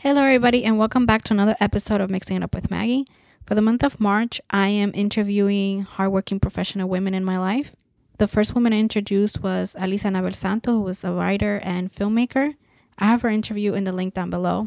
Hello, everybody, and welcome back to another episode of Mixing It Up with Maggie. For the month of March, I am interviewing hardworking professional women in my life. The first woman I introduced was Alisa Anabel Santo, who was a writer and filmmaker. I have her interview in the link down below.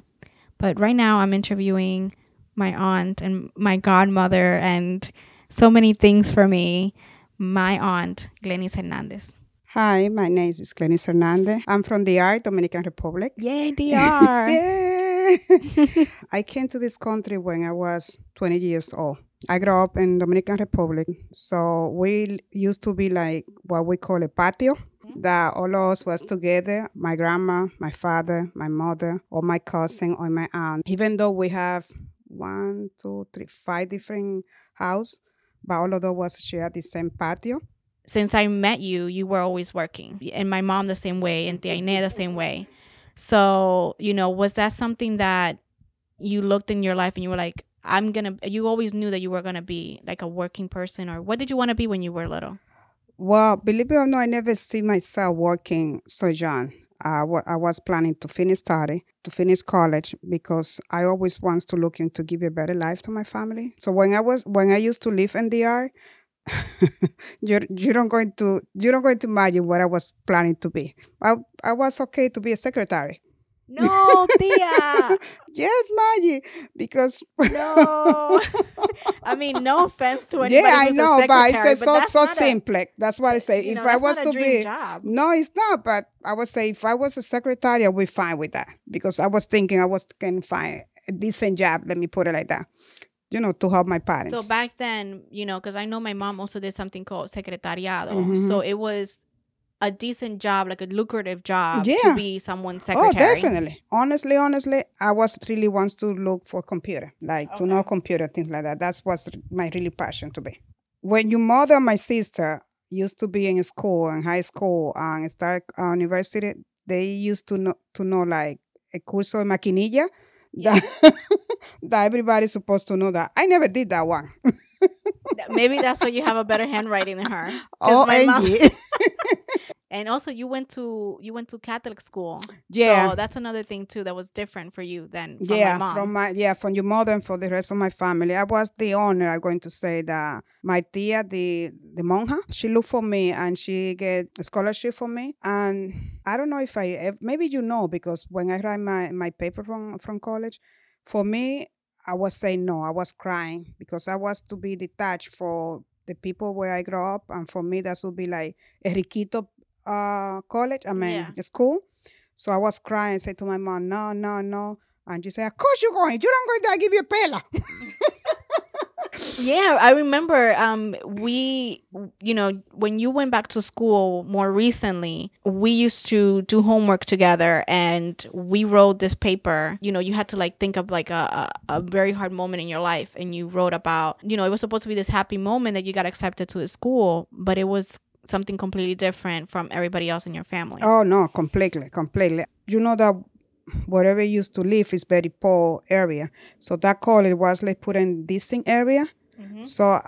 But right now, I'm interviewing my aunt and my godmother and so many things for me, my aunt, Glenis Hernandez. Hi, my name is Glenis Hernandez. I'm from DR, Dominican Republic. Yay, DR! Yay! I came to this country when I was 20 years old. I grew up in Dominican Republic, so we used to be like what we call a patio. That all of us was together, my grandma, my father, my mother, or my cousin, or my aunt. Even though we have one, two, three, five different houses, but all of us was share the same patio. Since I met you, you were always working, and my mom the same way, and Tiaine the same way. So, you know, was that something that you looked in your life and you were like, I'm gonna, you always knew that you were gonna be like a working person, or what did you want to be when you were little? Well, believe it or not, I never see myself working so young. I was planning to finish study, to finish college, because I always wants to look into give a better life to my family. So when I was when I used to live in DR, you you don't going to you don't going to imagine what I was planning to be. I I was okay to be a secretary. No, tia. yes, Maggie, because no. I mean, no offense to anybody. yeah, I know, but I say so so not a- simple. That's what I say. if know, I was to be job. no, it's not. But I would say if I was a secretary, I'd be fine with that because I was thinking I was can find a decent job. Let me put it like that. You know, to help my parents. So back then, you know, because I know my mom also did something called secretariado. Mhm. So it was a decent job, like a lucrative job Yeah. to be someone's secretary. Oh, definitely. Honestly, honestly, I was really wants to look for computer, like to know computer things like that. That's what's my really passion to be. When your mother, my sister used to be in school, in high school, and start uh, university, they used to know to know like a curso de maquinilla. That, that everybody's supposed to know that. I never did that one. Maybe that's why you have a better handwriting than her. Oh, mom- and also you went to you went to Catholic school. yeah. So that's another thing too that was different for you than from yeah, my mom. from my yeah, from your mother and for the rest of my family. I was the honor. I'm going to say that my tia, the the monja, she looked for me and she get a scholarship for me. And I don't know if I maybe you know because when I write my my paper from from college, for me I was saying no. I was crying because I was to be detached for the people where I grew up, and for me that would be like a riquito uh, college. I mean Yeah. school. So I was crying, say to my mom, no, no, no. And she said, Of course you're going. You don't go there, I give you a pela. Yeah, I remember um we you know when you went back to school more recently, we used to do homework together and we wrote this paper. You know, you had to like think of like a, a, very hard moment in your life and you wrote about, you know, it was supposed to be this happy moment that you got accepted to the school, but it was something completely different from everybody else in your family. oh no, completely, completely. You know that wherever used to live is very poor area. So that college was like put in distinct area. Mhm. So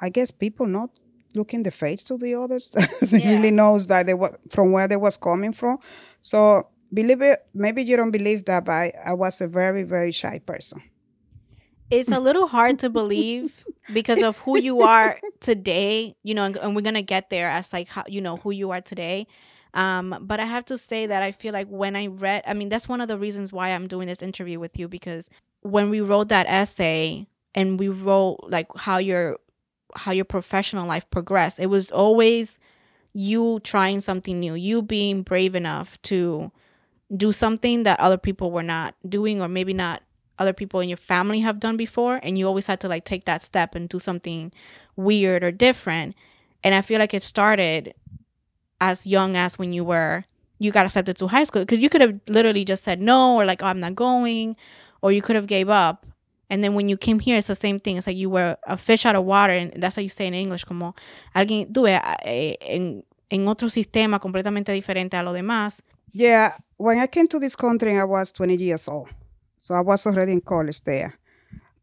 I guess people not looking the face to the others. they Yeah. really knows that they were from where they was coming from. So believe it, maybe you don't believe that, but I, I was a very, very shy person. it's a little hard to believe because of who you are today you know and, and we're gonna get there as like how you know who you are today um but i have to say that i feel like when i read i mean that's one of the reasons why i'm doing this interview with you because when we wrote that essay and we wrote like how your how your professional life progressed. It was always you trying something new you being brave enough to do something that other people were not doing or maybe not other people in your family have done before and you always had to like take that step and do something weird or different. And i feel like it started as young as when you were you got accepted to high school because you could have literally just said no or like oh, i'm not going or you could have gave up and then when you came here it's the same thing it's like you were a fish out of water and that's how you say in english como alguien tú ves, en, en otro sistema completamente diferente a lo demás Yeah, when I came to this country, I was 20 years old. So I was already in college there.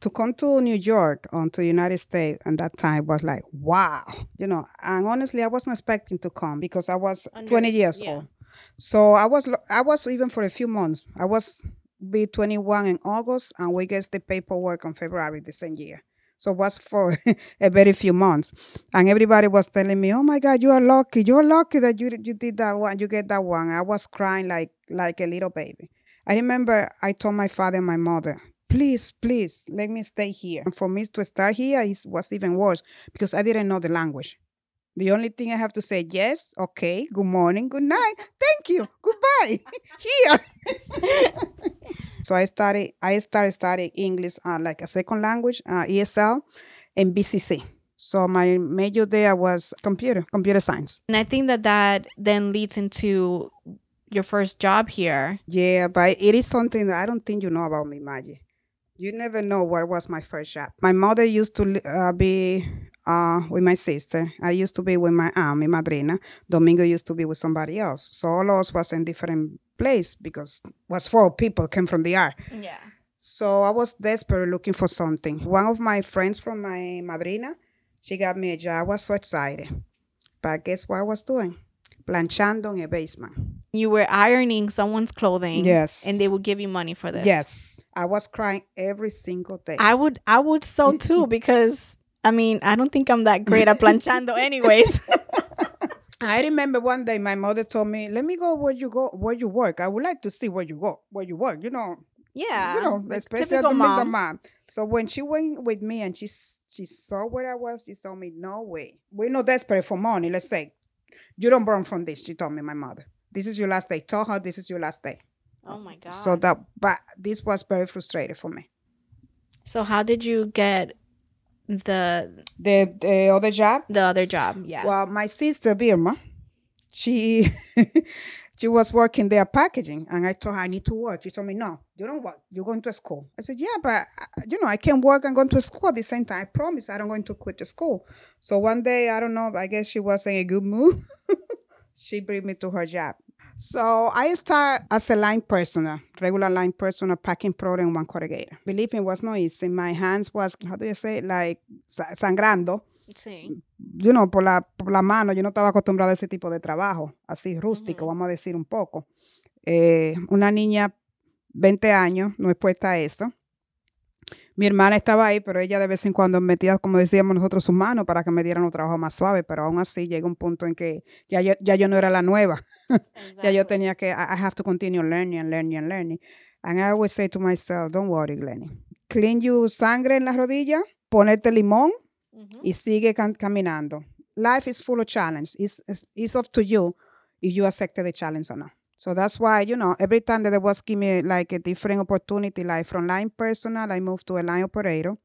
To come to New York or to the United States at that time was like, wow. You know, and honestly, I wasn't expecting to come because I was Under- 20 years yeah. old. So I was, I was even for a few months, I was be 21 in August, and we get the paperwork on February the same year. So it was for a very few months. And everybody was telling me, Oh my God, you are lucky. You're lucky that you you did that one, you get that one. I was crying like like a little baby. I remember I told my father and my mother, please, please let me stay here. And for me to start here was even worse because I didn't know the language. The only thing I have to say, yes, okay, good morning, good night, thank you, goodbye, here. So I started, I started studying English uh, like a second language, uh, ESL, and BCC. So my major there was computer, computer science. And I think that that then leads into your first job here. Yeah, but it is something that I don't think you know about me, Maggie. You never know what was my first job. My mother used to uh, be uh, with my sister. I used to be with my aunt, my madrina. Domingo used to be with somebody else. So all of us was in different place because was four people came from DR. Yeah. So I was desperate looking for something. One of my friends from my madrina, she got me a job. I was so excited. But guess what I was doing? Planchando in a basement. You were ironing someone's clothing. Yes. And they would give you money for this. Yes. I was crying every single day. I would I would so too because I mean, I don't think I'm that great at planchando anyways. I remember one day my mother told me, "Let me go where you go, where you work. I would like to see where you go, where you work. You know, yeah, you know, especially the mom. mom. So when she went with me and she she saw where I was, she told me, "No way, we're not desperate for money. Let's say you don't burn from this." She told me, my mother, "This is your last day." Told her this is your last day. Oh my god. So that, but this was very frustrating for me. So how did you get the the the other job? the other job yeah. Well my sister Birma she she was working there packaging and I told her I need to work. She told me no you don't work. You're going to school. I said yeah but uh, you know I can't work and go to school at the same time. I promise I don't going to quit the school. So one day I don't know I guess she was in a good mood. She bring me to her job so I start as a line personnel, regular line personnel, packing product in one corrugator. Believe me, it was not easy. My hands was, how do you say, like sangrando. Sí. You know, por la, por la mano, yo no estaba acostumbrada a ese tipo de trabajo, así rústico, uh -huh. vamos a decir un poco. Eh, una niña, 20 años, no expuesta a eso. Mi hermana estaba ahí, pero ella de vez en cuando metía, como decíamos nosotros, su mano para que me dieran un trabajo más suave, pero aún así llega un punto en que ya yo, ya yo no era la nueva. ya yo tenía que, I have to continue learning and learning and learning. And I always say to myself, don't worry, Glenny. Clean you sangre en la rodilla, ponerte limón uh -huh. y sigue cam caminando. Life is full of challenge. It's, it's, it's up to you if you accept the challenge or not. So that's why, you know, every time that there was give me like a different opportunity, like from line personal, I moved to a line operator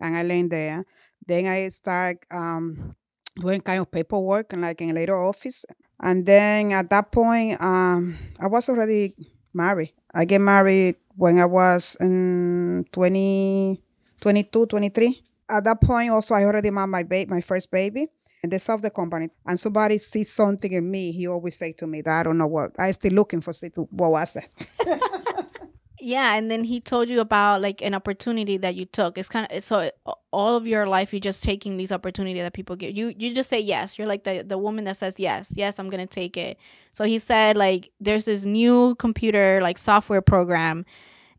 and I learned there. Then I start um, doing kind of paperwork and like in a later office. And then at that point, um, I was already married. I get married when I was in 20, 22, 23. At that point, also, I already had my baby, my first baby and they solve the company and somebody sees something in me, he always say to me that I don't know what I still looking for what was it. yeah, and then he told you about like an opportunity that you took. It's kind of so all of your life you're just taking these opportunities that people give you. You just say yes. You're like the the woman that says yes, yes, I'm gonna take it. So he said like there's this new computer like software program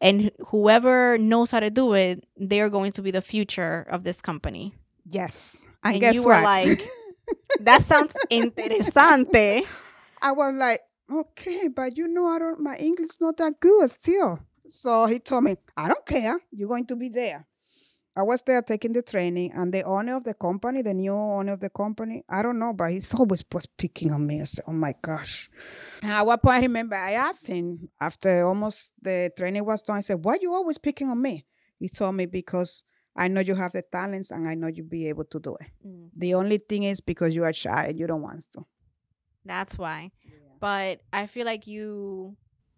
and whoever knows how to do it, they're going to be the future of this company. Yes. And, and guess you what? were like, that sounds interesante. I was like, okay, but you know, I don't, my English is not that good still. So he told me, I don't care. You're going to be there. I was there taking the training, and the owner of the company, the new owner of the company, I don't know, but he's always was picking on me. I said, oh my gosh. And at one point, I remember I asked him after almost the training was done, I said, why are you always picking on me? He told me, because I know you have the talents and I know you'll be able to do it. Mm. The only thing is because you are shy and you don't want to. That's why. Yeah. But I feel like you,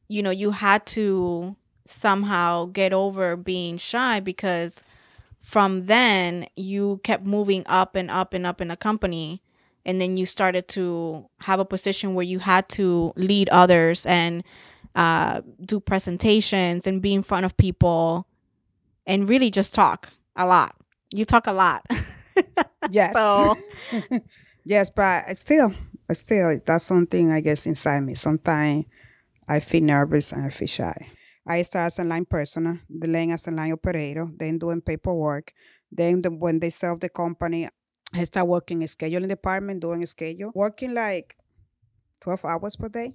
you know, you had to somehow get over being shy because from then you kept moving up and up and up in the company. And then you started to have a position where you had to lead others and uh, do presentations and be in front of people and really just talk a lot. You talk a lot. yes. So. yes, but still, still, that's something I guess inside me. Sometimes I feel nervous and I feel shy. I started as a line personal, then as a line operator, then doing paperwork. Then the, when they sell the company, I start working in scheduling department, doing a schedule, working like 12 hours per day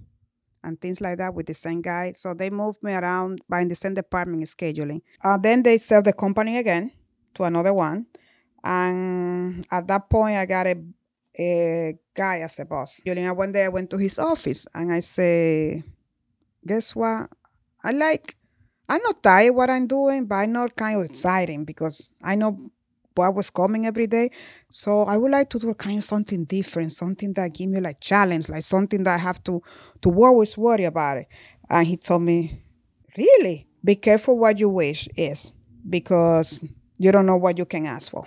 and things like that with the same guy. So they moved me around by in the same department scheduling. Uh, then they sell the company again to another one. And at that point, I got a, a guy as a boss. During one day, I went to his office and I say, guess what? I like, I'm not tired what I'm doing, but I'm not kind of exciting because I know what was coming every day. So I would like to do kind of something different, something that give me like challenge, like something that I have to to always worry about it. And he told me, really, be careful what you wish is because you don't know what you can ask for.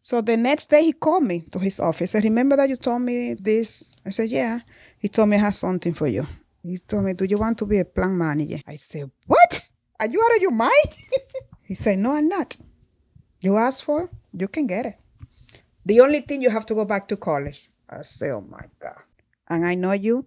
So the next day he called me to his office. I said, remember that you told me this? I said, yeah. He told me I have something for you. He told me, do you want to be a plant manager? I said, what? Are you out of your mind? he said, no, I'm not. You ask for, you can get it. The only thing you have to go back to college. I say, oh my God. And I know you,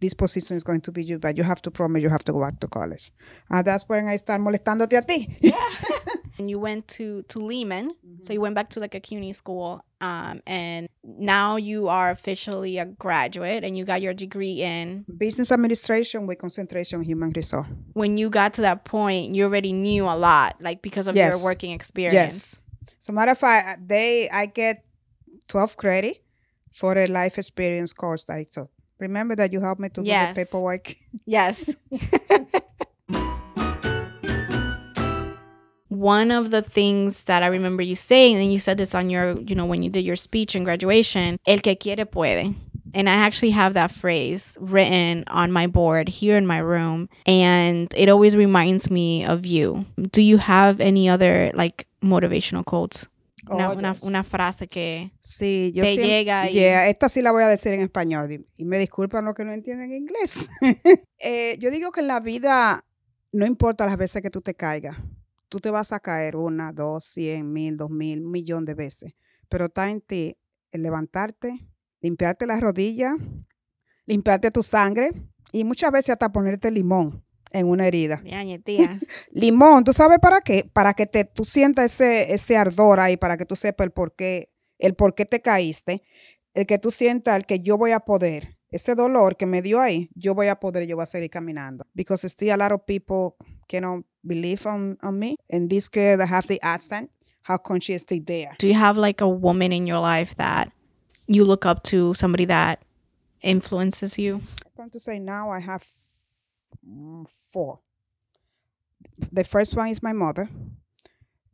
this position is going to be you, but you have to promise you have to go back to college. And that's when I start molestándote a ti. Yeah. and you went to to Lehman, mm-hmm. so you went back to like a CUNY school, um, and now you are officially a graduate, and you got your degree in business administration with concentration in human resource. When you got to that point, you already knew a lot, like because of yes. your working experience. Yes. So matter of fact, they I get twelve credit for a life experience course that I took. Remember that you helped me to yes. do the paperwork. Yes. one of the things that I remember you saying, and you said this on your, you know, when you did your speech in graduation, el que quiere puede. And I actually have that phrase written on my board here in my room. And it always reminds me of you. Do you have any other like motivational quotes? Una, oh, una, una, frase que sí, yo te siempre, llega. Y... Yeah, esta sí la voy a decir en español y me disculpan los que no entienden inglés. eh, yo digo que en la vida no importa las veces que tú te caigas, tú te vas a caer una, dos, cien, mil, dos mil, un millón de veces. Pero está en ti el levantarte, limpiarte las rodillas, limpiarte tu sangre y muchas veces hasta ponerte limón en una herida. tía. limón, ¿tú sabes para qué? Para que te, tú sientas ese, ese ardor ahí, para que tú sepas el por qué, el por qué te caíste, el que tú sientas el que yo voy a poder, ese dolor que me dio ahí, yo voy a poder, yo voy a seguir caminando. Because still a lot of people cannot believe on, on me. And this girl that have the accent, how she stay there? Do you have like a woman in your life that you look up to, somebody that influences you? I'm going to say now I have four. The first one is my mother.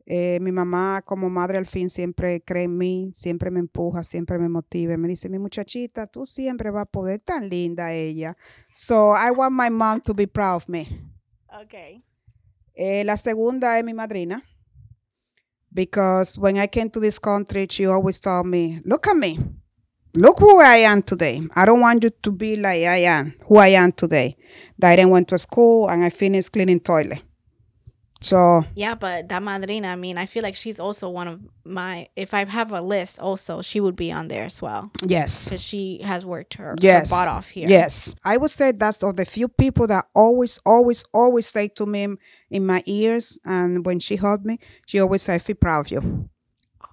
Eh, mi mamá como madre al fin siempre cree en mí, siempre me empuja, siempre me motiva. Me dice, mi muchachita, tú siempre vas a poder, tan linda ella. So I want my mom to be proud of me. Okay. Eh, la segunda es mi madrina. Because when I came to this country, she always told me, look at me. Look who I am today. I don't want you to be like I am, who I am today. That I didn't went to school and I finished cleaning toilet. So yeah, but that madrina, I mean, I feel like she's also one of my. If I have a list, also she would be on there as well. Yes, because she has worked her, yes. her butt off here. Yes, I would say that's of the few people that always, always, always say to me in my ears, and when she hugged me, she always say, "I feel proud of you."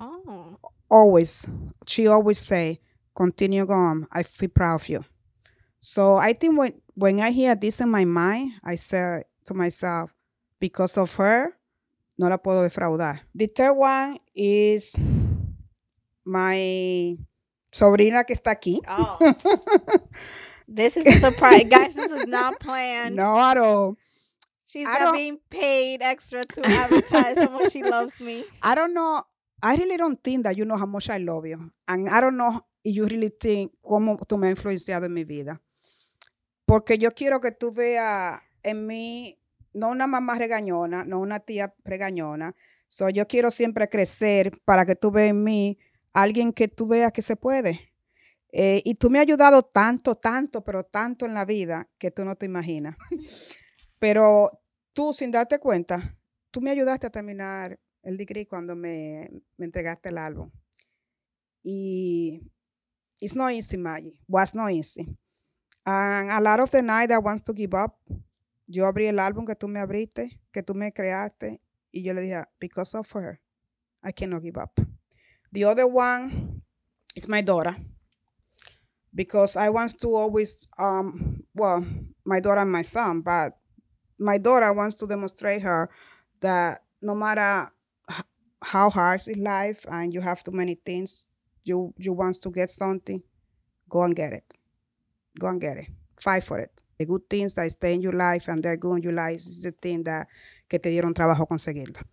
Oh, always, she always say, "Continue going. I feel proud of you." So I think when when I hear this in my mind, I say to myself because of her, no la puedo defraudar. The third one is my sobrina que está aquí. Oh. this is a surprise. Guys, this is not planned. No, at all. She's not being paid extra to advertise how much she loves me. I don't know. I really don't think that you know how much I love you. And I don't know if you really think cómo tú me has influenciado en mi vida. Porque yo quiero que tú veas en mí no una mamá regañona, no una tía regañona. So, yo quiero siempre crecer para que tú veas en mí alguien que tú veas que se puede. Eh, y tú me has ayudado tanto, tanto, pero tanto en la vida que tú no te imaginas. pero tú, sin darte cuenta, tú me ayudaste a terminar el degree cuando me, me entregaste el álbum. Y it's not easy, Maggie. Was not easy. And a lot of the night I want to give up, yo abrí el álbum que tú me abriste, que tú me creaste, y yo le dije, because of her, I cannot give up. The other one is my daughter, because I want to always, um, well, my daughter and my son, but my daughter wants to demonstrate her that no matter how hard is life and you have too many things, you you want to get something, go and get it. Go and get it. Fight for it. The good things that stay in your life and they're good in your life is the thing that que te dieron trabajo conseguirla.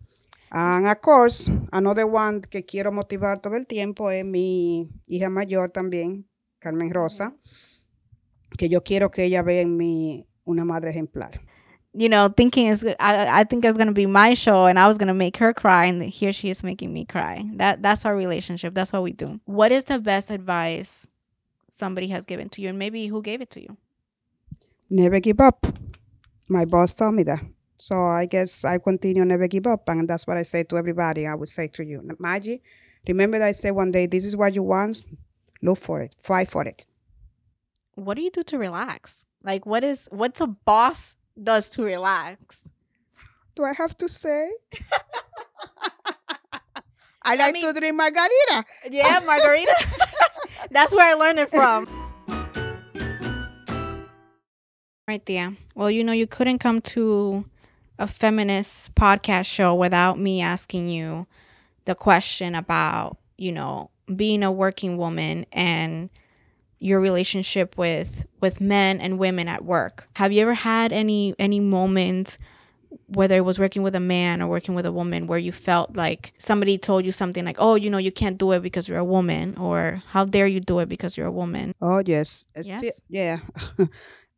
And of course, another one que quiero motivar todo el tiempo es mi hija mayor también, Carmen Rosa, que yo quiero que ella vea en mí una madre ejemplar. You know, thinking is I I think it's gonna be my show and I was gonna make her cry and here she is making me cry. That that's our relationship. That's what we do. What is the best advice somebody has given to you and maybe who gave it to you? Never give up. My boss told me that. So I guess I continue never give up. And that's what I say to everybody. I would say to you, Maggie, remember that I said one day, this is what you want. Look for it. Fight for it. What do you do to relax? Like what is what's a boss does to relax? Do I have to say? I like mean- to drink margarita. Yeah, margarita. That's where I learned it from. Right there. Well, you know, you couldn't come to a feminist podcast show without me asking you the question about, you know, being a working woman and your relationship with with men and women at work. Have you ever had any any moment whether it was working with a man or working with a woman where you felt like somebody told you something like, "Oh, you know, you can't do it because you're a woman," or "How dare you do it because you're a woman?" Oh, yes. Yes? still- yeah.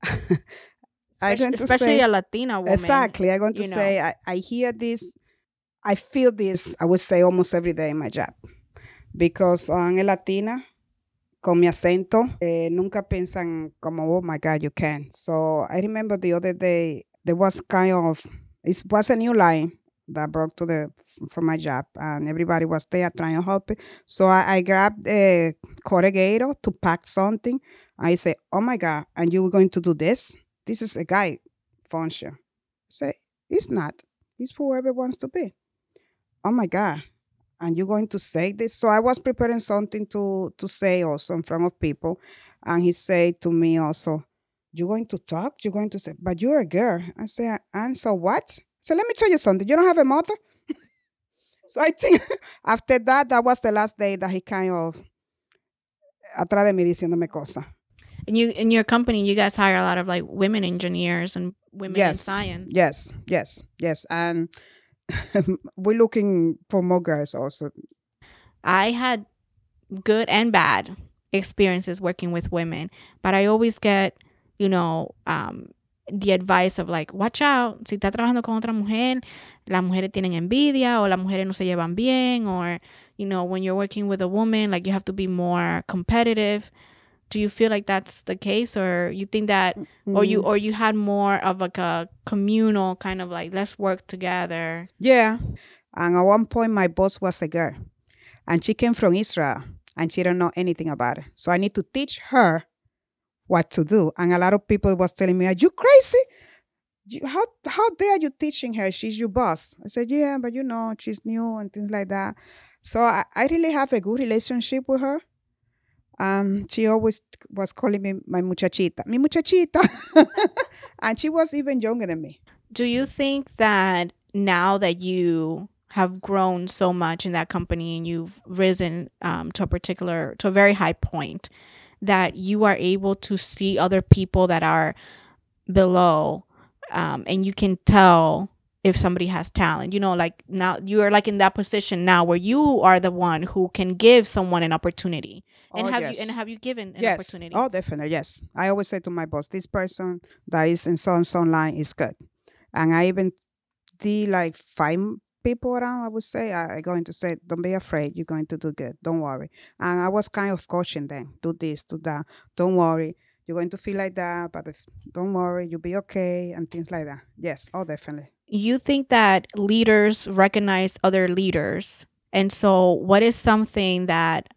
Especially, I'm going to especially say- a Latina woman. Exactly. I'm going to you know. say I, I hear this, I feel this, I would say almost every day in my job. Because I'm a Latina, con mi acento, eh, nunca piensan como, oh my God, you can. So I remember the other day, there was kind of, it was a new line that broke to the, from my job and everybody was there trying to help it. So I, I grabbed a corrugator to pack something. I say, oh my God, and you were going to do this? This is a guy function. Say, it's not. It's whoever wants to be. Oh my God. And you're going to say this? So I was preparing something to to say also in front of people. And he said to me also, You're going to talk? You're going to say, but you're a girl. I say, and so what? So let me tell you something. You don't have a mother? so I think after that, that was the last day that he kind of atrás de mí diciéndome cosas. And you in your company, you guys hire a lot of like women engineers and women in yes. science. Yes, yes, yes. And we're looking for more girls also. I had good and bad experiences working with women, but I always get, you know, um, the advice of like, watch out, si estás trabajando con otra mujer, las mujeres tienen envidia o las mujeres no se llevan bien, or, you know, when you're working with a woman, like you have to be more competitive. Do you feel like that's the case, or you think that, or you, Mm, or you had more of like a communal kind of like, let's work together? Yeah. And at one point, my boss was a girl, and she came from Israel, and she don't know anything about it. So I need to teach her what to do. And a lot of people was telling me, "Are you crazy? You, how how dare you teaching her? She's your boss." I said, "Yeah, but you know, she's new and things like that." So I, I really have a good relationship with her. Um, she always was calling me my muchachita, mi muchachita, and she was even younger than me. Do you think that now that you have grown so much in that company and you've risen um, to a particular, to a very high point, that you are able to see other people that are below um, and you can tell if somebody has talent? You know, like now you are like in that position now where you are the one who can give someone an opportunity. Oh, and Oh, have yes. you and have you given an yes. opportunity? Oh, definitely. Yes. I always say to my boss, this person that is in so and so line is good. And I even did like five people around, I would say. I, I going to say, don't be afraid. You're going to do good. Don't worry. And I was kind of coaching them. Do this, do that. Don't worry. You're going to feel like that, but if, don't worry. You'll be okay and things like that. Yes. Oh, definitely. you think that leaders recognize other leaders and so what is something that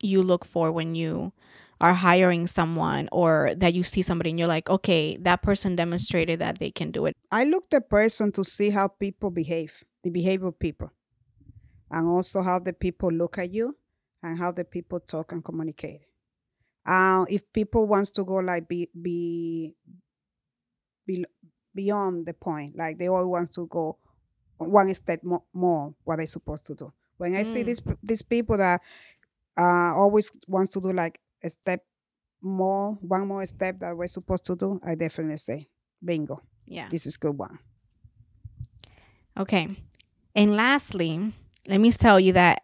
you look for when you are hiring someone or that you see somebody and you're like, okay, that person demonstrated that they can do it? I look the person to see how people behave, the behavior of people, and also how the people look at you and how the people talk and communicate. Uh, if people wants to go like be be, be beyond the point, like they all wants to go one step more, more what they're supposed to do. When I see Mm. these these people that uh, always wants to do like a step more, one more step that we're supposed to do, I definitely say, bingo, Yeah. this is good one. Okay. And lastly, let me tell you that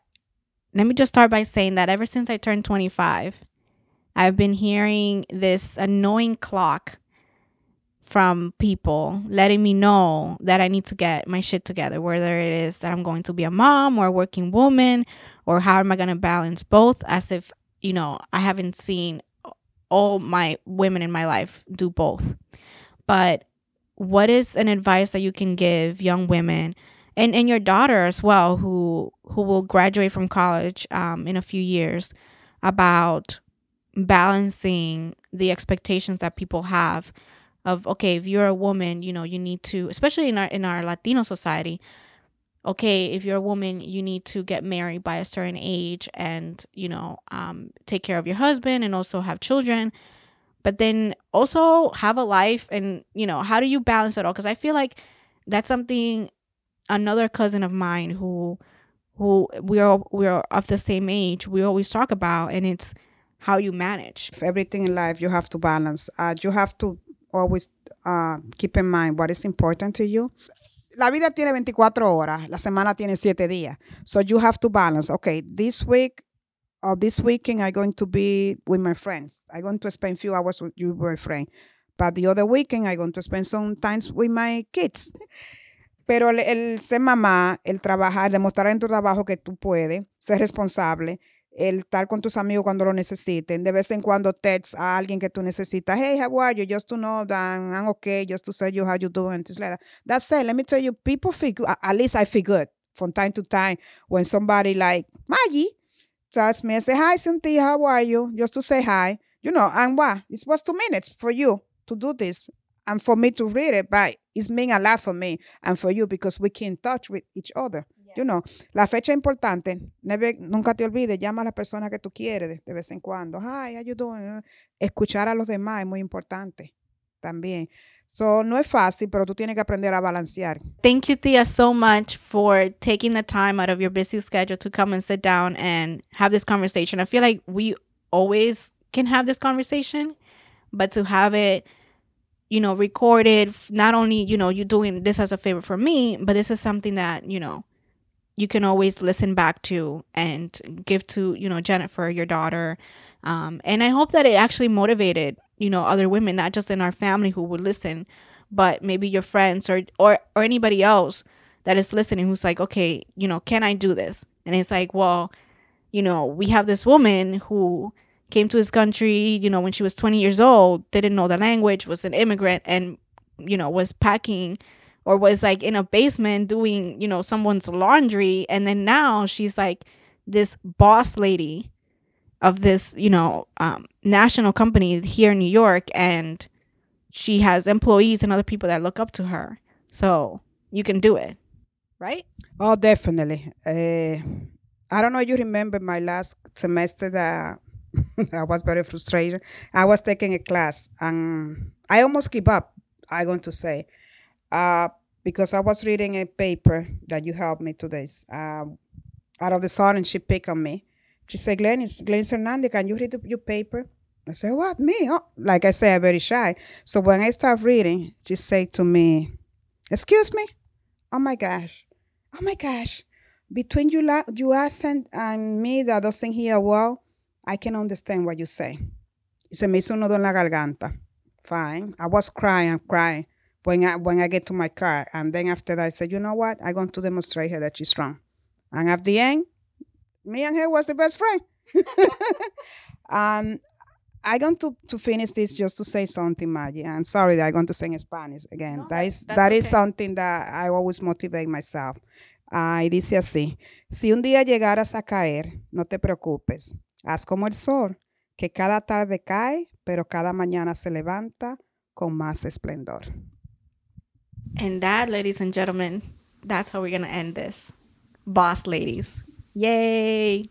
let me just start by saying that ever since I turned 25, I've been hearing this annoying clock from people letting me know that I need to get my shit together, whether it is that I'm going to be a mom or a working woman or how am I going to balance both as if, you know, I haven't seen all my women in my life do both. But what is an advice that you can give young women and, and your daughter as well who who will graduate from college um, in a few years about balancing the expectations that people have of okay if you're a woman you know you need to especially in our in our latino society okay if you're a woman you need to get married by a certain age and you know um, take care of your husband and also have children but then also have a life and you know how do you balance it all because i feel like that's something another cousin of mine who who we're we're of the same age we always talk about and it's how you manage If everything in life you have to balance. Uh, you have to always uh, keep in mind what is important to you. La vida tiene 24 horas, la semana tiene 7 días. So you have to balance. Okay, this week or this weekend I'm going to be with my friends. I'm going to spend few hours with your boyfriend. But the other weekend I'm going to spend some times with my kids. Pero el, el ser mamá, el trabajar, demostrar en tu trabajo que tú puedes, ser responsable, el estar con tus amigos cuando lo necesiten, de vez en cuando text a alguien que tú necesitas, hey, how are you? Just to know that I'm okay, just to say you how you doing, things like that. That's it. Let me tell you, people feel good. At least I feel good from time to time when somebody like Maggie tells me, I say, hi, Cynthia, how are you? Just to say hi. You know, and what? It was two minutes for you to do this and for me to read it, but it's mean a lot for me and for you because we can touch with each other. You know, la fecha importante, never, nunca te olvides, llama a la persona que tú quieres de, vez en cuando. Hi, how you? Escuchar a los demás es muy importante también. So, no es fácil, pero tú tienes que aprender a balancear. Thank you, Thea, so much for taking the time out of your busy schedule to come and sit down and have this conversation. I feel like we always can have this conversation, but to have it, you know, recorded, not only, you know, you doing this as a favor for me, but this is something that, you know, you can always listen back to and give to, you know, Jennifer, your daughter. Um, and I hope that it actually motivated, you know, other women, not just in our family who would listen, but maybe your friends or or or anybody else that is listening who's like, okay, you know, can I do this? And it's like, well, you know, we have this woman who came to this country, you know, when she was 20 years old, didn't know the language, was an immigrant, and you know, was packing or was like in a basement doing, you know, someone's laundry, and then now she's like this boss lady of this, you know, um, national company here in New York, and she has employees and other people that look up to her. So you can do it, right? Oh, definitely. Uh, I don't know you remember my last semester that I was very frustrated. I was taking a class and I almost give up, I'm going to say, uh, because I was reading a paper that you helped me today. Um, out of the sudden, she picked on me. She said, Glennis, Glennis Hernandez, can you read the- your paper? I said, what, me? Oh. Like I said, I'm very shy. So when I start reading, she said to me, excuse me? Oh my gosh. Oh my gosh. Between you, la- you accent and me that doesn't hear well, I can understand what you say. Se me hizo un nudo en la garganta. Fine. I was crying and crying when I, when I get to my car. And then after that, I said, you know what? I'm going to demonstrate her that she's wrong. And at the end, me and her was the best friend. um, I'm going to, to finish this just to say something, Maggie. I'm sorry that I'm going to say in Spanish again. No, that is, that is okay. something that I always motivate myself. Ah, y dice así, si un día llegaras a caer, no te preocupes, haz como el sol, que cada tarde cae, pero cada mañana se levanta con más esplendor. And that, ladies and gentlemen, that's how we're going to end this. Boss ladies. Yay!